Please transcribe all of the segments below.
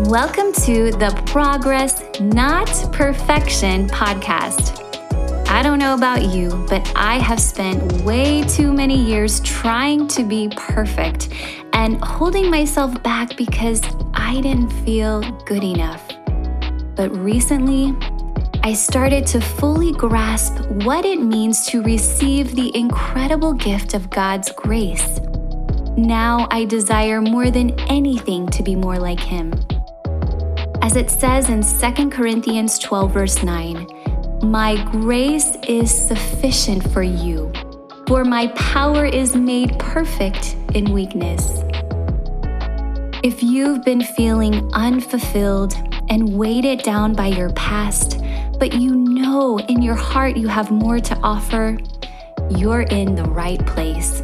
Welcome to the Progress, Not Perfection podcast. I don't know about you, but I have spent way too many years trying to be perfect and holding myself back because I didn't feel good enough. But recently, I started to fully grasp what it means to receive the incredible gift of God's grace. Now I desire more than anything to be more like Him. As it says in 2 Corinthians 12, verse 9, My grace is sufficient for you, for my power is made perfect in weakness. If you've been feeling unfulfilled and weighted down by your past, but you know in your heart you have more to offer, you're in the right place.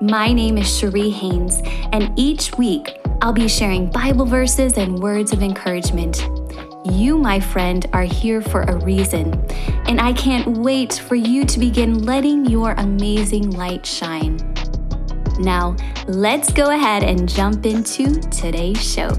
My name is Cherie Haynes, and each week I'll be sharing Bible verses and words of encouragement. You, my friend, are here for a reason, and I can't wait for you to begin letting your amazing light shine. Now, let's go ahead and jump into today's show.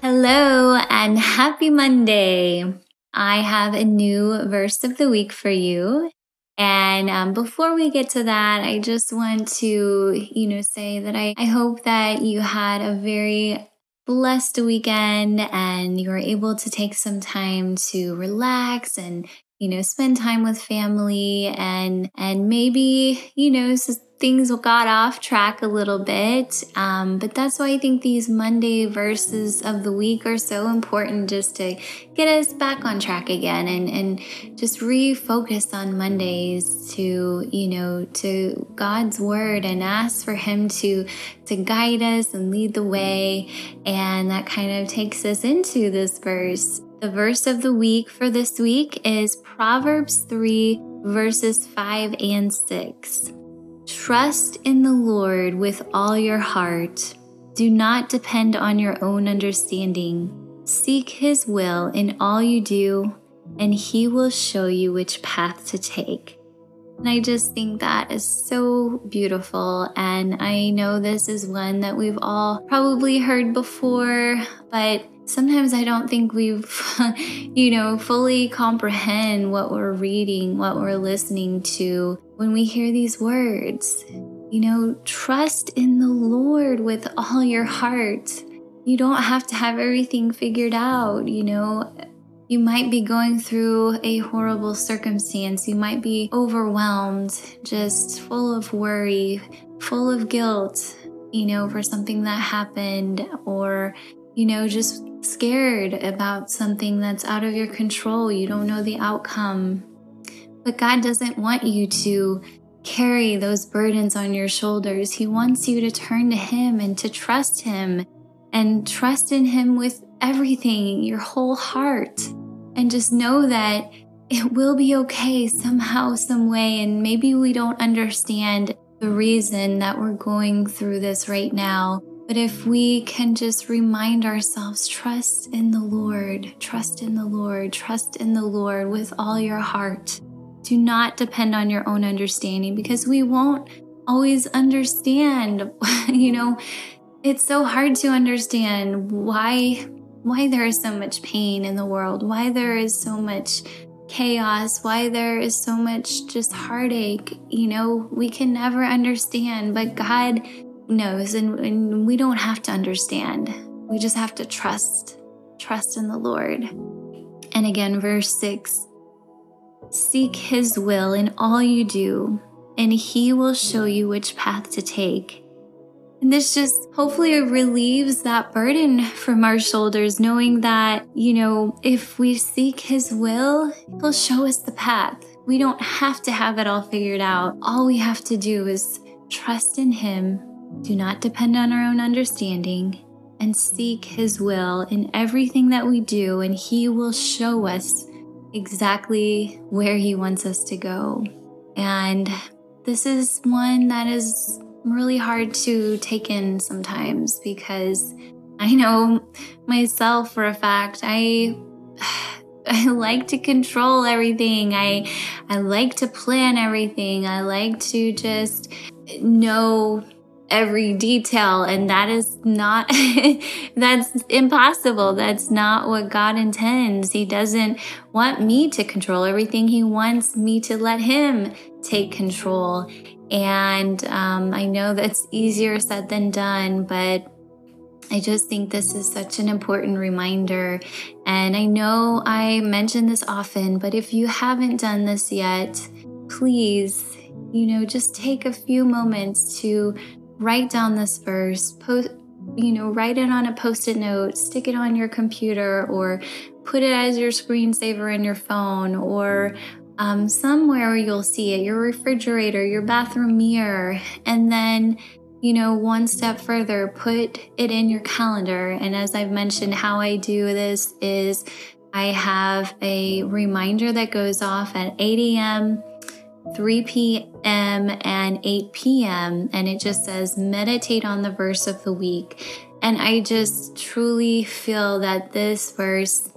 Hello, and happy Monday! I have a new verse of the week for you, and um, before we get to that, I just want to, you know, say that I, I hope that you had a very blessed weekend and you were able to take some time to relax and, you know, spend time with family and, and maybe, you know, things got off track a little bit. Um, but that's why I think these Monday verses of the week are so important just to get us back on track again and, and just refocus on Mondays to, you know, to God's word and ask for Him to, to guide us and lead the way. And that kind of takes us into this verse. The verse of the week for this week is Proverbs 3, verses 5 and 6. Trust in the Lord with all your heart. Do not depend on your own understanding. Seek His will in all you do, and He will show you which path to take. And I just think that is so beautiful. And I know this is one that we've all probably heard before, but sometimes I don't think we've, you know, fully comprehend what we're reading, what we're listening to when we hear these words. You know, trust in the Lord with all your heart. You don't have to have everything figured out, you know. You might be going through a horrible circumstance. You might be overwhelmed, just full of worry, full of guilt, you know, for something that happened, or, you know, just scared about something that's out of your control. You don't know the outcome. But God doesn't want you to carry those burdens on your shoulders. He wants you to turn to Him and to trust Him and trust in Him with everything, your whole heart. And just know that it will be okay somehow, some way. And maybe we don't understand the reason that we're going through this right now. But if we can just remind ourselves, trust in the Lord, trust in the Lord, trust in the Lord with all your heart. Do not depend on your own understanding because we won't always understand. you know, it's so hard to understand why why there is so much pain in the world, why there is so much chaos, why there is so much just heartache. You know, we can never understand, but God knows, and, and we don't have to understand. We just have to trust, trust in the Lord. And again, verse 6 Seek His will in all you do, and He will show you which path to take. And this just hopefully relieves that burden from our shoulders, knowing that, you know, if we seek His will, He'll show us the path. We don't have to have it all figured out. All we have to do is trust in Him do not depend on our own understanding and seek His will in everything that we do, and He will show us exactly where He wants us to go. And this is one that is really hard to take in sometimes because I know myself for a fact, I. I like to control everything. I I like to plan everything. I like to just know every detail and that is not that's impossible. That's not what god intends. He doesn't want me to control everything. He wants me to let him take control. And um, i know that's easier said than done but I just think this is such an important reminder. And I know I mention this often, but if you haven't done this yet, please, you know, just take a few moments to write down this verse, post, you know, write it on a post it note, stick it on your computer, or put it as your screensaver in your phone, or um, somewhere you'll see it, your refrigerator, your bathroom mirror, and then, you know, one step further, put it in your calendar. And as I've mentioned, how I do this is I have a reminder that goes off at 8 a.m. 3 p.m. and 8 p.m. And it just says, meditate on the verse of the week. And I just truly feel that this verse,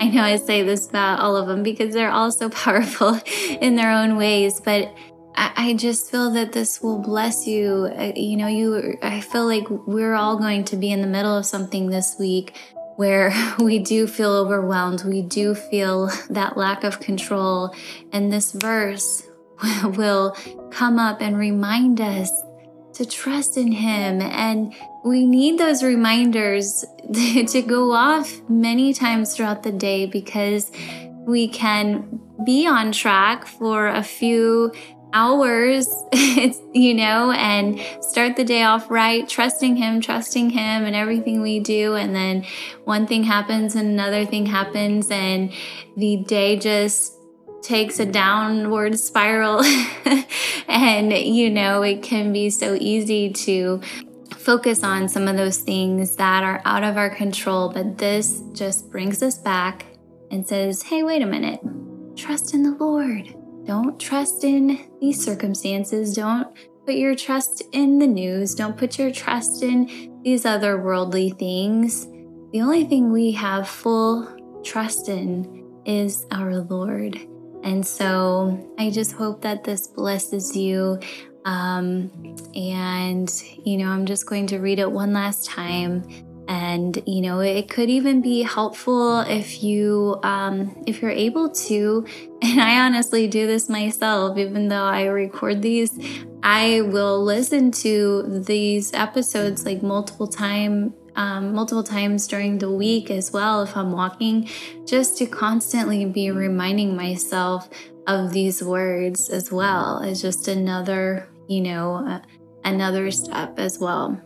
I know I say this about all of them because they're all so powerful in their own ways, but I, just feel that this will bless you. Uh, you know, you, I feel like we're all going to be in the middle of something this week where we do feel overwhelmed. We do feel that lack of control. And this verse will come up and remind us to trust in Him. And we need those reminders to go off many times throughout the day because we can be on track for a few hours, you know, and start the day off right, trusting Him, trusting Him and everything we do. And then one thing happens and another thing happens, and the day just takes a downward spiral. and, you know, it can be so easy to focus on some of those things that are out of our control. But this just brings us back and says, hey, wait a minute, trust in the Lord. Don't trust in these circumstances. Don't put your trust in the news. Don't put your trust in these other worldly things. The only thing we have full trust in is our Lord. And so I just hope that this blesses you. Um, and, you know, I'm just going to read it one last time. And you know, it could even be helpful if you, um, if you're able to. And I honestly do this myself, even though I record these. I will listen to these episodes like multiple time um, multiple times during the week as well if I'm walking, just to constantly be reminding myself of these words as well as just another, you know, uh, another step as well.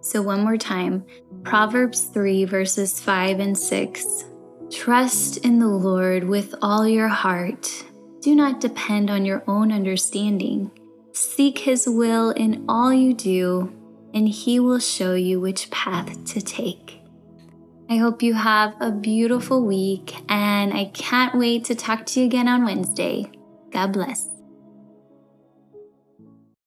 So, one more time Proverbs 3, verses 5 and 6. Trust in the Lord with all your heart. Do not depend on your own understanding. Seek his will in all you do and He will show you which path to take. I hope you have a beautiful week, and I can't wait to talk to you again on Wednesday. God bless.